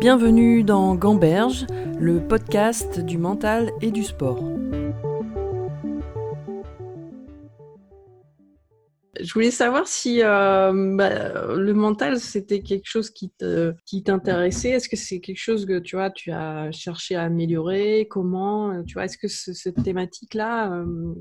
Bienvenue dans Gamberge, le podcast du mental et du sport. Je voulais savoir si euh, bah, le mental c'était quelque chose qui qui t'intéressait. Est-ce que c'est quelque chose que tu vois tu as cherché à améliorer? Comment? Tu vois Est-ce que cette thématique là euh,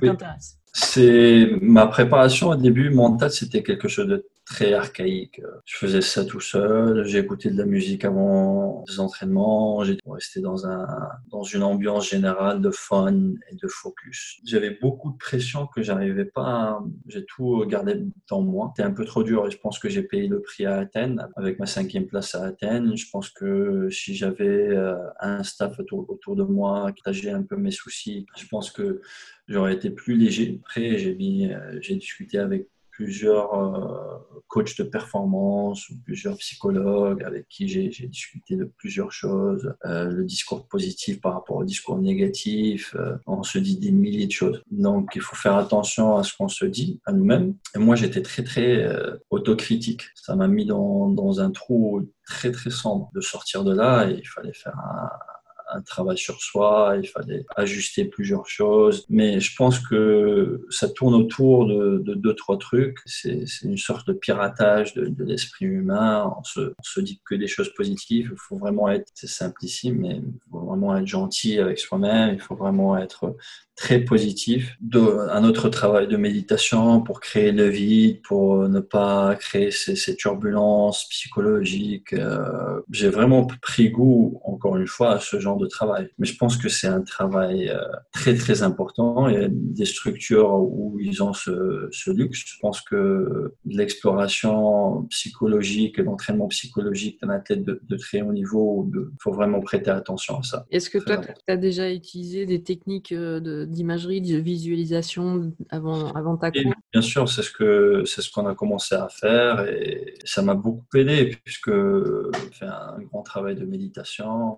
t'intéresse? C'est ma préparation au début mental c'était quelque chose de très archaïque. Je faisais ça tout seul, j'ai écouté de la musique avant des entraînements, j'étais resté dans, un, dans une ambiance générale de fun et de focus. J'avais beaucoup de pression que j'arrivais pas, j'ai tout gardé dans moi. C'était un peu trop dur et je pense que j'ai payé le prix à Athènes avec ma cinquième place à Athènes. Je pense que si j'avais euh, un staff autour, autour de moi qui partageait un peu mes soucis, je pense que j'aurais été plus léger. Après, j'ai mis, euh, j'ai discuté avec plusieurs euh, coachs de performance ou plusieurs psychologues avec qui j'ai discuté de plusieurs choses, euh, le discours positif par rapport au discours négatif, euh, on se dit des milliers de choses. Donc il faut faire attention à ce qu'on se dit à nous-mêmes. Et moi j'étais très très autocritique. Ça m'a mis dans, dans un trou très très sombre de sortir de là et il fallait faire un, un travail sur soi, il fallait ajuster plusieurs choses. Mais je pense que ça tourne autour de, deux, trois trucs. C'est une sorte de piratage de, l'esprit humain. On se, se, dit que des choses positives. Il faut vraiment être, c'est simplissime, mais il faut vraiment être gentil avec soi-même. Il faut vraiment être très positif. De, un autre travail de méditation pour créer le vide, pour ne pas créer ces, ces turbulences psychologiques. Euh, j'ai vraiment pris goût, encore une fois, à ce genre de travail. Mais je pense que c'est un travail euh, très, très important. Il y a des structures où ils ont ce, ce luxe. Je pense que l'exploration psychologique, l'entraînement psychologique d'un athlète de, de, très haut niveau, il faut vraiment prêter attention à ça. Est-ce que toi, tu as déjà utilisé des techniques euh, de d'imagerie, de visualisation avant, avant ta course Bien sûr, c'est ce que c'est ce qu'on a commencé à faire et ça m'a beaucoup aidé puisque j'ai fait un grand travail de méditation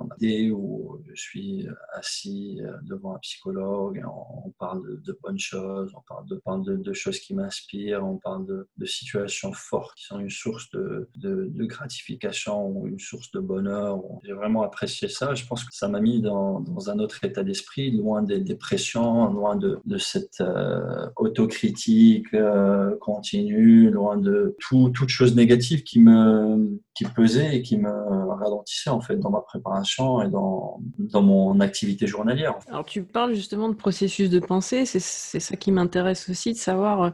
où je suis assis devant un psychologue, et on, parle de, bonnes choses, on parle de, de, de choses qui m'inspirent, on parle de, de, situations fortes qui sont une source de, de, gratification ou une source de bonheur. J'ai vraiment apprécié ça. Je pense que ça m'a mis dans, dans un autre état d'esprit, loin des dépressions loin de, cette euh, autocritique euh, continue, loin de tout, toute chose négative qui me qui pesait et qui me ralentissait en fait dans ma préparation et dans, dans mon activité journalière. Alors tu parles justement de processus de pensée, c'est ça qui m'intéresse aussi de savoir, euh,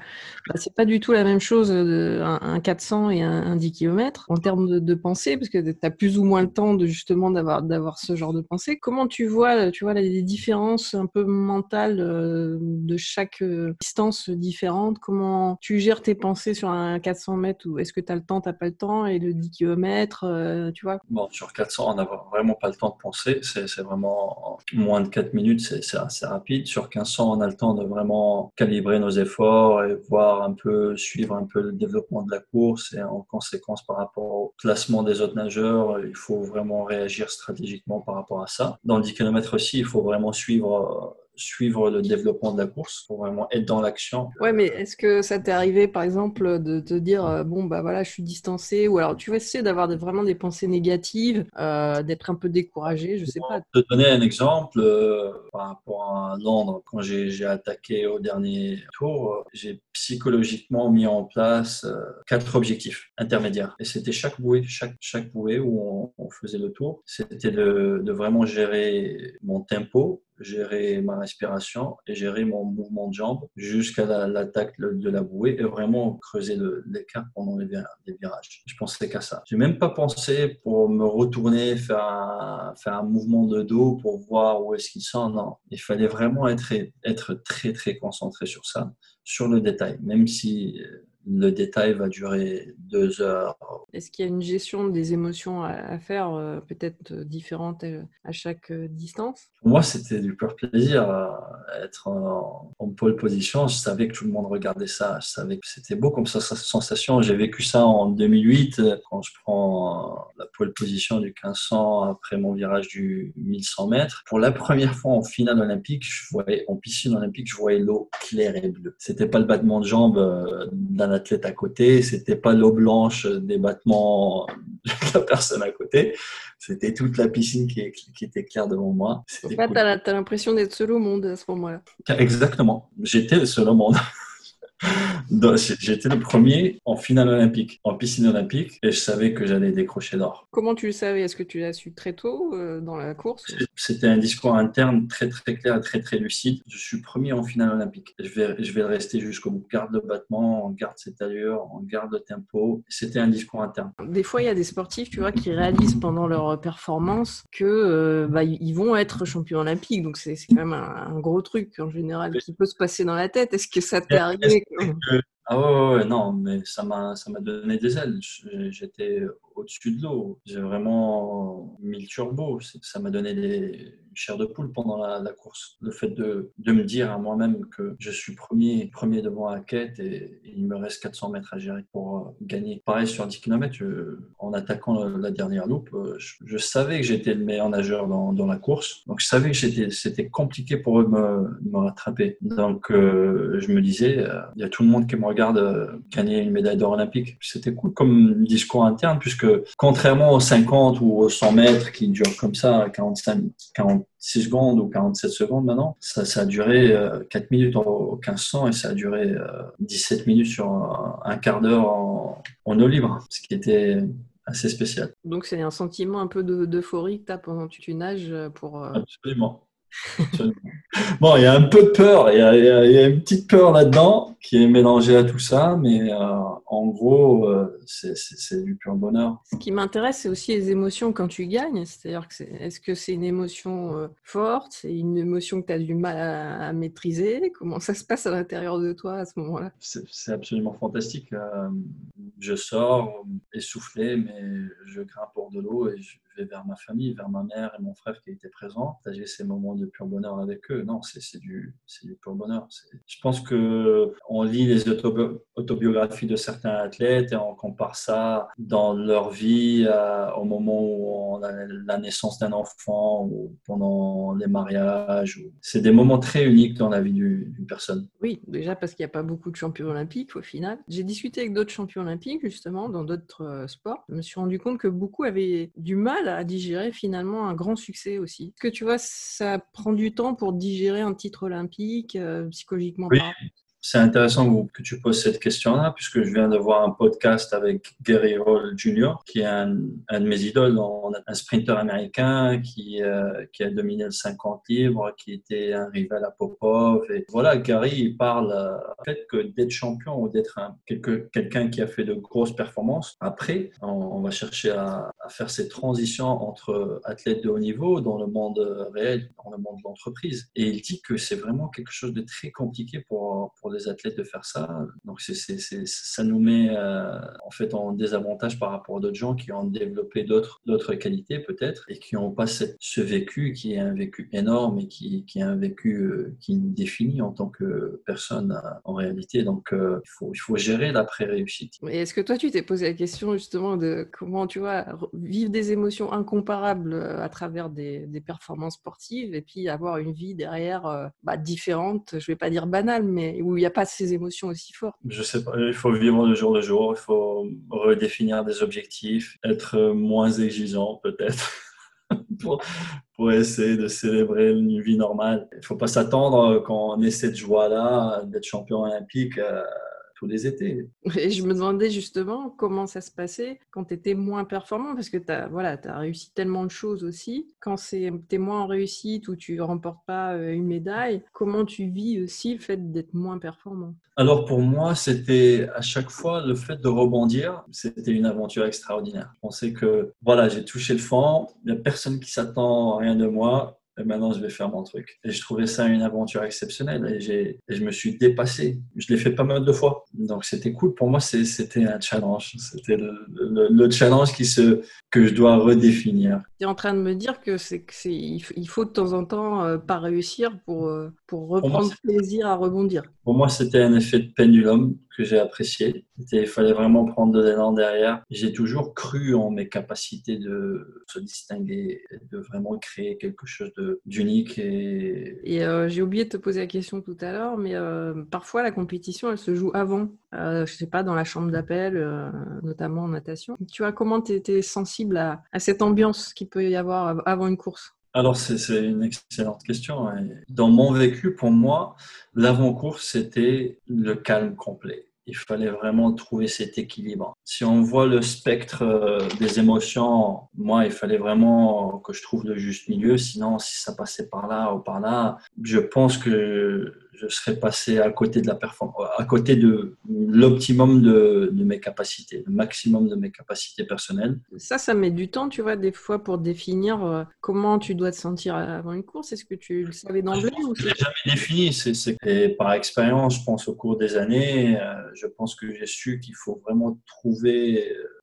bah, c'est pas du tout la même chose de, un, 400 et un, 10 km en termes de, pensée, parce que tu as plus ou moins le temps de justement d'avoir ce genre de pensée. Comment tu vois, tu vois les différences un peu mentales euh, de chaque euh, distance différente? Comment tu gères tes pensées sur un 400 mètres ou est-ce que tu as le temps, tu pas le temps? Et le 10 km euh, tu vois? Bon, sur 400, on n'a vraiment pas le temps de penser. C'est vraiment moins de 4 minutes, c'est assez rapide. Sur 1500, on a le temps de vraiment calibrer nos efforts et voir un peu, suivre un peu le développement de la course et en conséquence par rapport au classement des autres nageurs, il faut vraiment réagir stratégiquement par rapport à ça. Dans le 10 km aussi, il faut vraiment suivre suivre le développement de la course pour vraiment être dans l'action. Ouais, mais est-ce que ça t'est arrivé, par exemple, de te dire euh, bon bah voilà, je suis distancé, ou alors tu vas essayer d'avoir vraiment des pensées négatives, euh, d'être un peu découragé, je sais pas. Te donner un exemple euh, par rapport à Londres, quand j'ai attaqué au dernier tour, j'ai psychologiquement mis en place quatre objectifs intermédiaires, et c'était chaque bouée, chaque chaque bouée où on, faisait le tour, c'était de, de vraiment gérer mon tempo gérer ma respiration et gérer mon mouvement de jambe jusqu'à l'attaque de la bouée et vraiment creuser l'écart pendant les, virages. Je pensais qu'à ça. J'ai même pas pensé pour me retourner, faire un, faire un mouvement de dos pour voir où est-ce qu'ils sont. Non, il fallait vraiment être, être très très concentré sur ça, sur le détail, même si le détail va durer deux heures. Est-ce qu'il y a une gestion des émotions à, faire, euh, peut-être euh, différente euh, à chaque distance? Pour moi, c'était du pur plaisir. être en, pole position, je savais que tout le monde regardait ça. Je savais que c'était beau comme ça, sensation. J'ai vécu ça en 2008 quand je prends la pole position du 1500 après mon virage du 1100 mètres. Pour la première fois en finale olympique, je voyais, en piscine olympique, je voyais l'eau claire et bleue. C'était pas le battement de jambes d'un athlète à côté. C'était pas l'eau blanche des battements de la personne à côté. C'était toute la piscine qui, qui, était claire devant moi. En fait, tu as l'impression d'être seul au monde à ce moment-là. Exactement. J'étais le seul au monde. J'étais le premier en finale olympique, en piscine olympique, et je savais que j'allais décrocher l'or. Comment tu le savais? Est-ce que tu l'as su très tôt euh, dans la course? C'était un discours interne très très clair très très lucide. Je suis premier en finale olympique. Je vais, je vais le rester jusqu'au bout. Garde le battement, on garde cette allure, on garde le tempo. C'était un discours interne. Des fois, il y a des sportifs, tu vois, qui réalisent pendant leur performance que euh, bah, ils vont être champions olympiques. Donc c'est quand même un, gros truc en général qui peut se passer dans la tête. Est-ce que ça t'est arrivé? Ah ouais, ouais, non, mais ça m'a, ça m'a donné des ailes. J'étais au-dessus de l'eau. J'ai vraiment mis le turbo. Ça m'a donné des, chair de poule pendant la, course. Le fait de, me dire à moi-même que je suis premier, premier devant la quête et, il me reste 400 mètres à gérer pour euh, gagner. Pareil sur 10 km, en attaquant la, dernière loupe, euh, je, savais que j'étais le meilleur nageur dans, la course. Donc je savais que c'était compliqué pour eux de me, me rattraper. Donc euh, je me disais, il y a tout le monde qui me regarde gagner une médaille d'or olympique. C'était cool comme discours interne puisque contrairement aux 50 ou aux 100 mètres qui durent comme ça, 45, 40 6 secondes ou 47 secondes maintenant. Ça, ça a duré 4 euh, minutes au 1500 et ça a duré 17 euh, minutes sur un, quart d'heure en, en, eau libre, ce qui était assez spécial. Donc c'est un sentiment un peu d'euphorie que tu as pendant que tu nages pour... Euh, Absolument bon, il y a un peu de peur, il y a, une petite peur là-dedans qui est mélangée à tout ça, mais euh, en gros, euh, c'est du pur bonheur. Ce qui m'intéresse, c'est aussi les émotions quand tu gagnes. C'est-à-dire que est-ce que c'est une émotion euh, forte, c'est une émotion que tu as du mal à, maîtriser? Comment ça se passe à l'intérieur de toi à ce moment-là? C'est absolument fantastique. je sors essoufflé, mais je grimpe hors de l'eau et je vers ma famille, vers ma mère et mon frère qui étaient présents, partager ces moments de pur bonheur avec eux. Non, c'est du, du pur bonheur. Je pense que on lit les autobiographies de certains athlètes et on compare ça dans leur vie au moment où on a la naissance d'un enfant ou pendant les mariages. C'est des moments très uniques dans la vie d'une personne. Oui, déjà parce qu'il n'y a pas beaucoup de champions olympiques au final. J'ai discuté avec d'autres champions olympiques justement dans d'autres euh, sports. Je me suis rendu compte que beaucoup avaient du mal à digérer finalement un grand succès aussi. Est-ce que tu vois, ça prend du temps pour digérer un titre olympique euh, psychologiquement oui c'est intéressant que tu poses cette question-là, puisque je viens de voir un podcast avec Gary Hall Jr., qui est un, de mes idoles, un sprinter américain qui, euh, a dominé le 50 livres, qui était un rival à Popov. Et voilà, Gary, il parle euh, fait que d'être champion ou d'être quelqu'un qui a fait de grosses performances, après, on, va chercher à, faire ces transitions entre athlètes de haut niveau dans le monde réel, dans le monde de l'entreprise. Et il dit que c'est vraiment quelque chose de très compliqué pour des athlètes de faire ça. Donc ça nous met euh, en fait en désavantage par rapport à d'autres gens qui ont développé d'autres, qualités peut-être et qui n'ont pas ce vécu qui est un vécu énorme et qui, qui est un vécu euh, qui nous définit en tant que personne euh, en réalité. Donc il, faut, il faut gérer l'après-réussite. Est-ce que toi tu t'es posé la question justement de comment tu vois vivre des émotions incomparables à travers des, performances sportives et puis avoir une vie derrière bah, différente, je vais pas dire banale, mais où il n'y a pas ces émotions aussi fortes Je sais pas, il faut vivre le jour le jour, il faut redéfinir des objectifs, être moins exigeant peut-être. pour, essayer de célébrer une vie normale. Il ne faut pas s'attendre quand on ait cette joie-là d'être champion olympique euh, les étés. Et je me demandais justement comment ça se passait quand tu étais moins performant, parce que tu as, voilà, as réussi tellement de choses aussi. Quand tu es moins en réussite ou tu remportes pas euh, une médaille, comment tu vis aussi le fait d'être moins performant? Alors pour moi, c'était à chaque fois le fait de rebondir, c'était une aventure extraordinaire. Je pensais que voilà, j'ai touché le fond, il n'y a personne qui s'attend à rien de moi maintenant je vais faire mon truc. Et je trouvais ça une aventure exceptionnelle et, je me suis dépassé. Je l'ai fait pas mal de fois. Donc c'était cool. Pour moi, c'était un challenge. C'était le, challenge qui se, que je dois redéfinir. Tu es en train de me dire que c'est, il faut de temps en temps euh, pas réussir pour, euh, pour reprendre plaisir à rebondir. Pour moi, c'était un effet de pendulum que j'ai apprécié. Il fallait vraiment prendre de l'élan derrière. J'ai toujours cru en mes capacités de se distinguer, de vraiment créer quelque chose d'unique. Et, et euh, j'ai oublié de te poser la question tout à l'heure, mais parfois la compétition, elle se joue avant euh, je sais pas, dans la chambre d'appel, euh, notamment en natation. Tu vois, comment tu étais sensible à, cette ambiance qu'il peut y avoir avant une course? Alors, c'est une excellente question. Dans mon vécu, pour moi, l'avant-course, c'était le calme complet il fallait vraiment trouver cet équilibre. Si on voit le spectre euh, des émotions, moi, il fallait vraiment que je trouve le juste milieu. Sinon, si ça passait par là ou par là, je pense que je serais passé à côté de la performance, à côté de l'optimum de, mes capacités, le maximum de mes capacités personnelles. Ça, ça met du temps, tu vois, des fois pour définir euh, comment tu dois te sentir avant une course. Est-ce que tu le savais d'emblée ou Je l'ai jamais défini. C'est, et par expérience, je pense au cours des années, euh, je pense que j'ai su qu'il faut vraiment trouver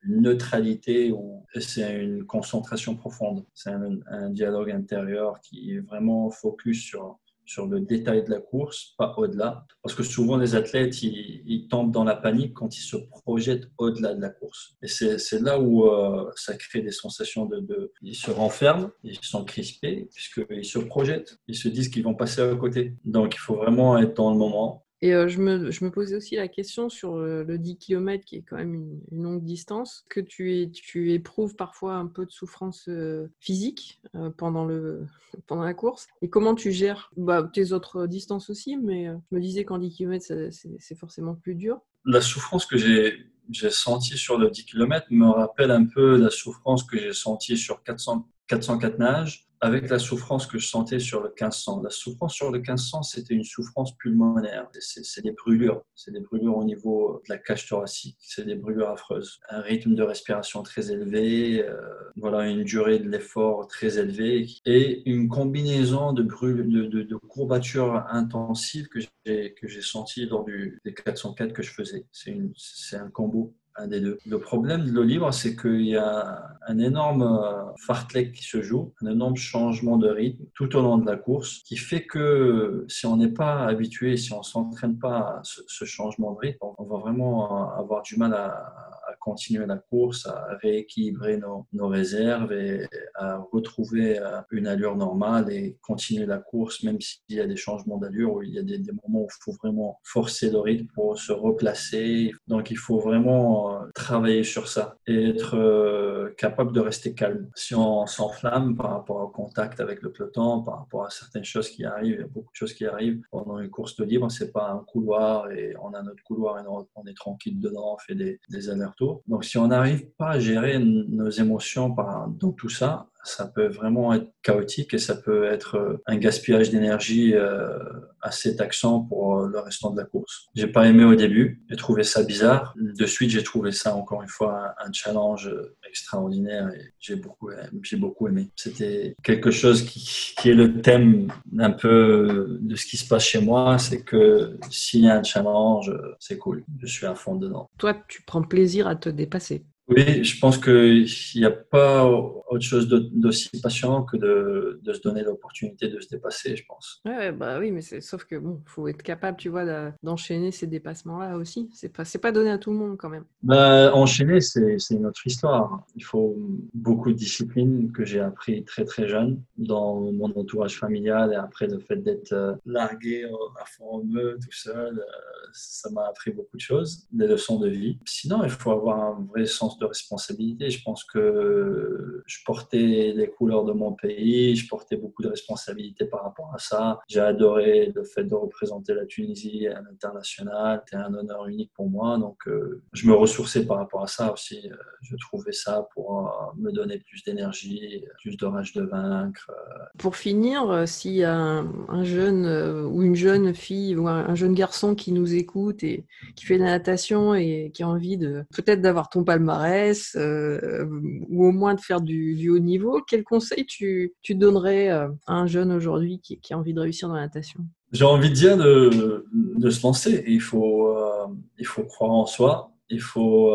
une neutralité ou c'est une concentration profonde. C'est un, dialogue intérieur qui est vraiment focus sur sur le détail de la course, pas au-delà. Parce que souvent, les athlètes, ils, tombent dans la panique quand ils se projettent au-delà de la course. Et c'est là où euh, ça crée des sensations de, Ils se renferment, ils sont crispés, puisqu'ils se projettent, ils se disent qu'ils vont passer à côté. Donc, il faut vraiment être dans le moment. Et euh, je, me, posais aussi la question sur euh, le, 10 km, qui est quand même une, longue distance, que tu, éprouves parfois un peu de souffrance euh, physique pendant la course? Et comment tu gères bah, tes autres distances aussi, mais je me disais qu'en 10 km, c'est forcément plus dur. La souffrance que j'ai sentie sur le 10 km me rappelle un peu la souffrance que j'ai sentie sur 400, 404 nages avec la souffrance que je sentais sur le 1500. La souffrance sur le 1500, c'était une souffrance pulmonaire. C'est des brûlures. C'est des brûlures au niveau de la cage thoracique. C'est des brûlures affreuses. Un rythme de respiration très élevé. Euh, voilà, une durée de l'effort très élevée. Et une combinaison de, brûles, de, courbatures intensives que j'ai senti lors du, des 404 que je faisais. C'est un combo des deux. Le problème de l'eau libre, c'est qu'il y a un énorme euh, fartlek qui se joue, un énorme changement de rythme tout au long de la course, qui fait que si on n'est pas habitué, si on ne s'entraîne pas à ce, changement de rythme, on va vraiment avoir du mal à, continuer la course, à rééquilibrer nos, nos, réserves et à retrouver euh, une allure normale et continuer la course, même s'il y a des changements d'allure, où il y a des, des moments où il faut vraiment forcer le rythme pour se replacer. Donc il faut vraiment euh, travailler sur ça et être euh, capable de rester calme. Si on s'enflamme par rapport au contact avec le peloton, par rapport à certaines choses qui arrivent, il y a beaucoup de choses qui arrivent pendant une course de libre, c'est pas un couloir et on a notre couloir et on est tranquille dedans, on fait des, des allers-retours. Donc si on n'arrive pas à gérer nos émotions par, dans tout ça, ça peut vraiment être chaotique et ça peut être euh, un gaspillage d'énergie euh, assez taxant pour euh, le restant de la course. J'ai pas aimé au début, j'ai trouvé ça bizarre. De suite, j'ai trouvé ça encore une fois un, challenge extraordinaire et j'ai beaucoup, j'ai beaucoup aimé. C'était quelque chose qui, qui, est le thème un peu de ce qui se passe chez moi, c'est que s'il y a un challenge, c'est cool. Je suis à fond dedans. Toi, tu prends plaisir à te dépasser. Oui, je pense qu'il n'y a pas autre chose d'aussi patient que de, de, se donner l'opportunité de se dépasser, je pense. Ouais, bah oui, mais sauf que bon, faut être capable, tu vois, d'enchaîner ces dépassements-là aussi. C'est pas, pas donné à tout le monde quand même. Bah, enchaîner, c'est une autre histoire. Il faut beaucoup de discipline que j'ai appris très très jeune dans mon entourage familial et après le fait d'être euh, largué à fond en meute, tout seul, euh, ça m'a appris beaucoup de choses, des leçons de vie. Sinon, il faut avoir un vrai sens de responsabilité. Je pense que je portais les couleurs de mon pays, je portais beaucoup de responsabilités par rapport à ça. J'ai adoré le fait de représenter la Tunisie à l'international. C'était un honneur unique pour moi. Donc, euh, je me ressourçais par rapport à ça aussi. Euh, je trouvais ça pour euh, me donner plus d'énergie, plus de rage de vaincre. Pour finir, s'il y a un, jeune ou une jeune fille ou un, jeune garçon qui nous écoute et qui fait de la natation et qui a envie de peut-être d'avoir ton palmarès, euh, ou au moins de faire du, haut niveau, quel conseil tu, donnerais euh, à un jeune aujourd'hui qui, a envie de réussir dans la natation? J'ai envie de dire de, se lancer. Il faut, euh, il faut croire en soi. Il faut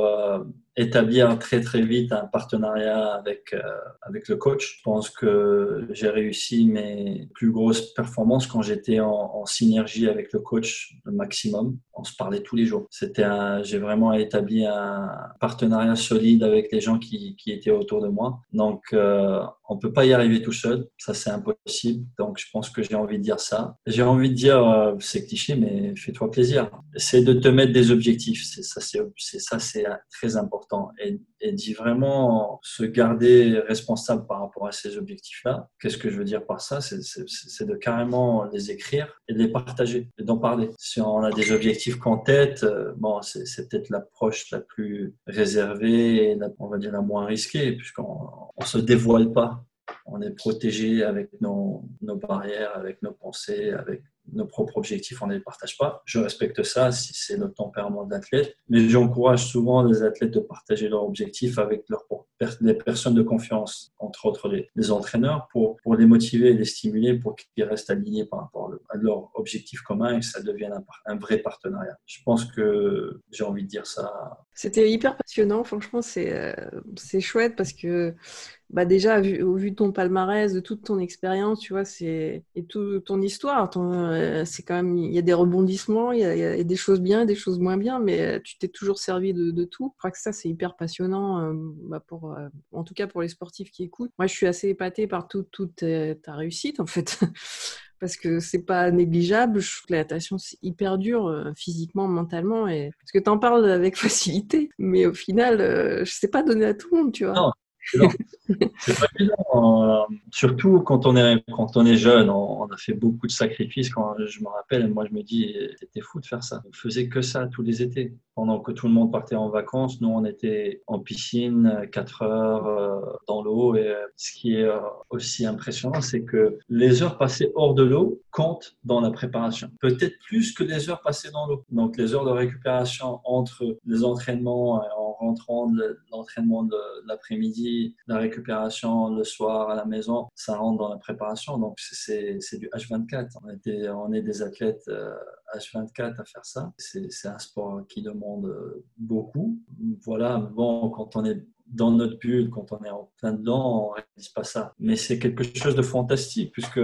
établir très très vite un partenariat avec, euh, avec le coach. Je pense que j'ai réussi mes plus grosses performances quand j'étais en, en, synergie avec le coach le maximum. On se parlait tous les jours. C'était j'ai vraiment établi un partenariat solide avec les gens qui, qui étaient autour de moi. Donc, euh, on peut pas y arriver tout seul, ça c'est impossible. Donc je pense que j'ai envie de dire ça. J'ai envie de dire, euh, c'est cliché, mais fais-toi plaisir. C'est de te mettre des objectifs. C'est ça, c'est ça, c'est très important. Et, et d'y vraiment se garder responsable par rapport à ces objectifs-là. Qu'est-ce que je veux dire par ça? C'est de carrément les écrire et de les partager et d'en parler. Si on a des objectifs qu'en tête, euh, bon, c'est peut-être l'approche la plus réservée et on va dire la moins risquée, puisqu'on on se dévoile pas on est protégé avec nos, nos, barrières, avec nos pensées, avec nos propres objectifs, on ne les partage pas. Je respecte ça si c'est le tempérament d'athlète, mais j'encourage souvent les athlètes de partager leurs objectifs avec leurs les personnes de confiance, entre autres les, entraîneurs, pour, les motiver et les stimuler pour qu'ils restent alignés par rapport à leur objectif commun et que ça devienne un vrai partenariat. Je pense que j'ai envie de dire ça. C'était hyper passionnant, franchement, c'est euh, chouette parce que bah déjà, au vu de ton palmarès, de toute ton expérience, tu vois, c'est et toute ton histoire, euh, c'est quand même, il y a des rebondissements, il y, a, des choses bien, des choses moins bien, mais euh, tu t'es toujours servi de, tout. Je crois que ça, c'est hyper passionnant, bah pour, en tout cas pour les sportifs qui écoutent. Moi, je suis assez épatée par toute ta réussite, en fait. parce que c'est pas négligeable. Je trouve que la c'est hyper dur physiquement, mentalement, et parce que tu en parles avec facilité, mais au final, je sais pas donner à tout le monde, tu vois. C'est pas évident. Euh, surtout quand on est, quand on est jeune, on, a fait beaucoup de sacrifices. Quand je me rappelle, moi je me dis, c'était fou de faire ça. On faisait que ça tous les étés. Pendant que tout le monde partait en vacances, nous on était en piscine 4 heures euh, dans l'eau. Et euh, ce qui est aussi impressionnant, c'est que les heures passées hors de l'eau comptent dans la préparation. Peut-être plus que les heures passées dans l'eau. Donc les heures de récupération entre les entraînements en rentrant de l'entraînement de l'après-midi, la récupération le soir à la maison, ça rentre dans la préparation. Donc c'est du H24. On, on est des athlètes H24 euh, à faire ça. C'est un sport qui demande beaucoup. Voilà, bon, quand on est dans notre bulle, quand on est en plein dedans, on ne réalise pas ça. Mais c'est quelque chose de fantastique, puisque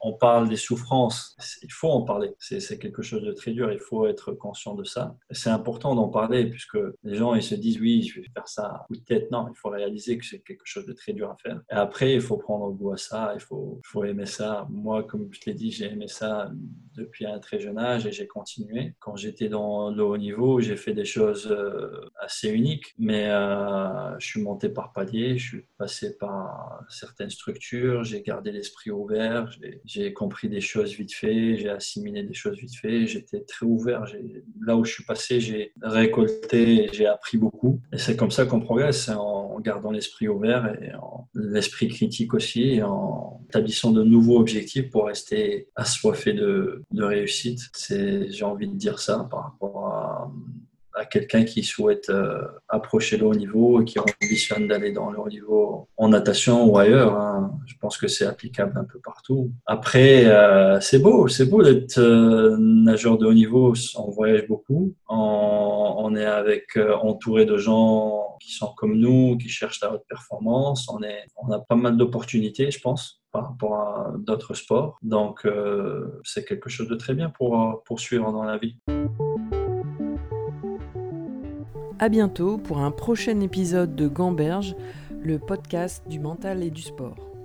on parle des souffrances. Il faut en parler. C'est quelque chose de très dur. Il faut être conscient de ça. C'est important d'en parler, puisque les gens ils se disent oui, je vais faire ça ou tête. Non, il faut réaliser que c'est quelque chose de très dur à faire. Et après, il faut prendre goût à ça. Il faut, faut aimer ça. Moi, comme je l'ai dit, j'ai aimé ça depuis un très jeune âge et j'ai continué. Quand j'étais dans le haut niveau, j'ai fait des choses euh, assez uniques, mais euh, je suis monté par palier, je suis passé par certaines structures, j'ai gardé l'esprit ouvert, j'ai compris des choses vite fait, j'ai assimilé des choses vite fait, j'étais très ouvert. Là où je suis passé, j'ai récolté, j'ai appris beaucoup. Et c'est comme ça qu'on progresse, en gardant l'esprit ouvert et l'esprit critique aussi, et en établissant de nouveaux objectifs pour rester assoiffé de, de réussite. J'ai envie de dire ça par rapport à à quelqu'un qui souhaite euh, approcher le haut niveau et qui ambitionne d'aller dans le haut niveau en natation ou ailleurs. Hein. Je pense que c'est applicable un peu partout. Après, euh, c'est beau, c'est beau d'être euh, nageur de haut niveau. On voyage beaucoup. On, est avec entouré de gens qui sont comme nous, qui cherchent la haute performance. On, on a pas mal d'opportunités, je pense par rapport à d'autres sports. Donc, c'est quelque chose de très bien pour poursuivre dans la vie. À bientôt pour un prochain épisode de Gamberge, le podcast du mental et du sport.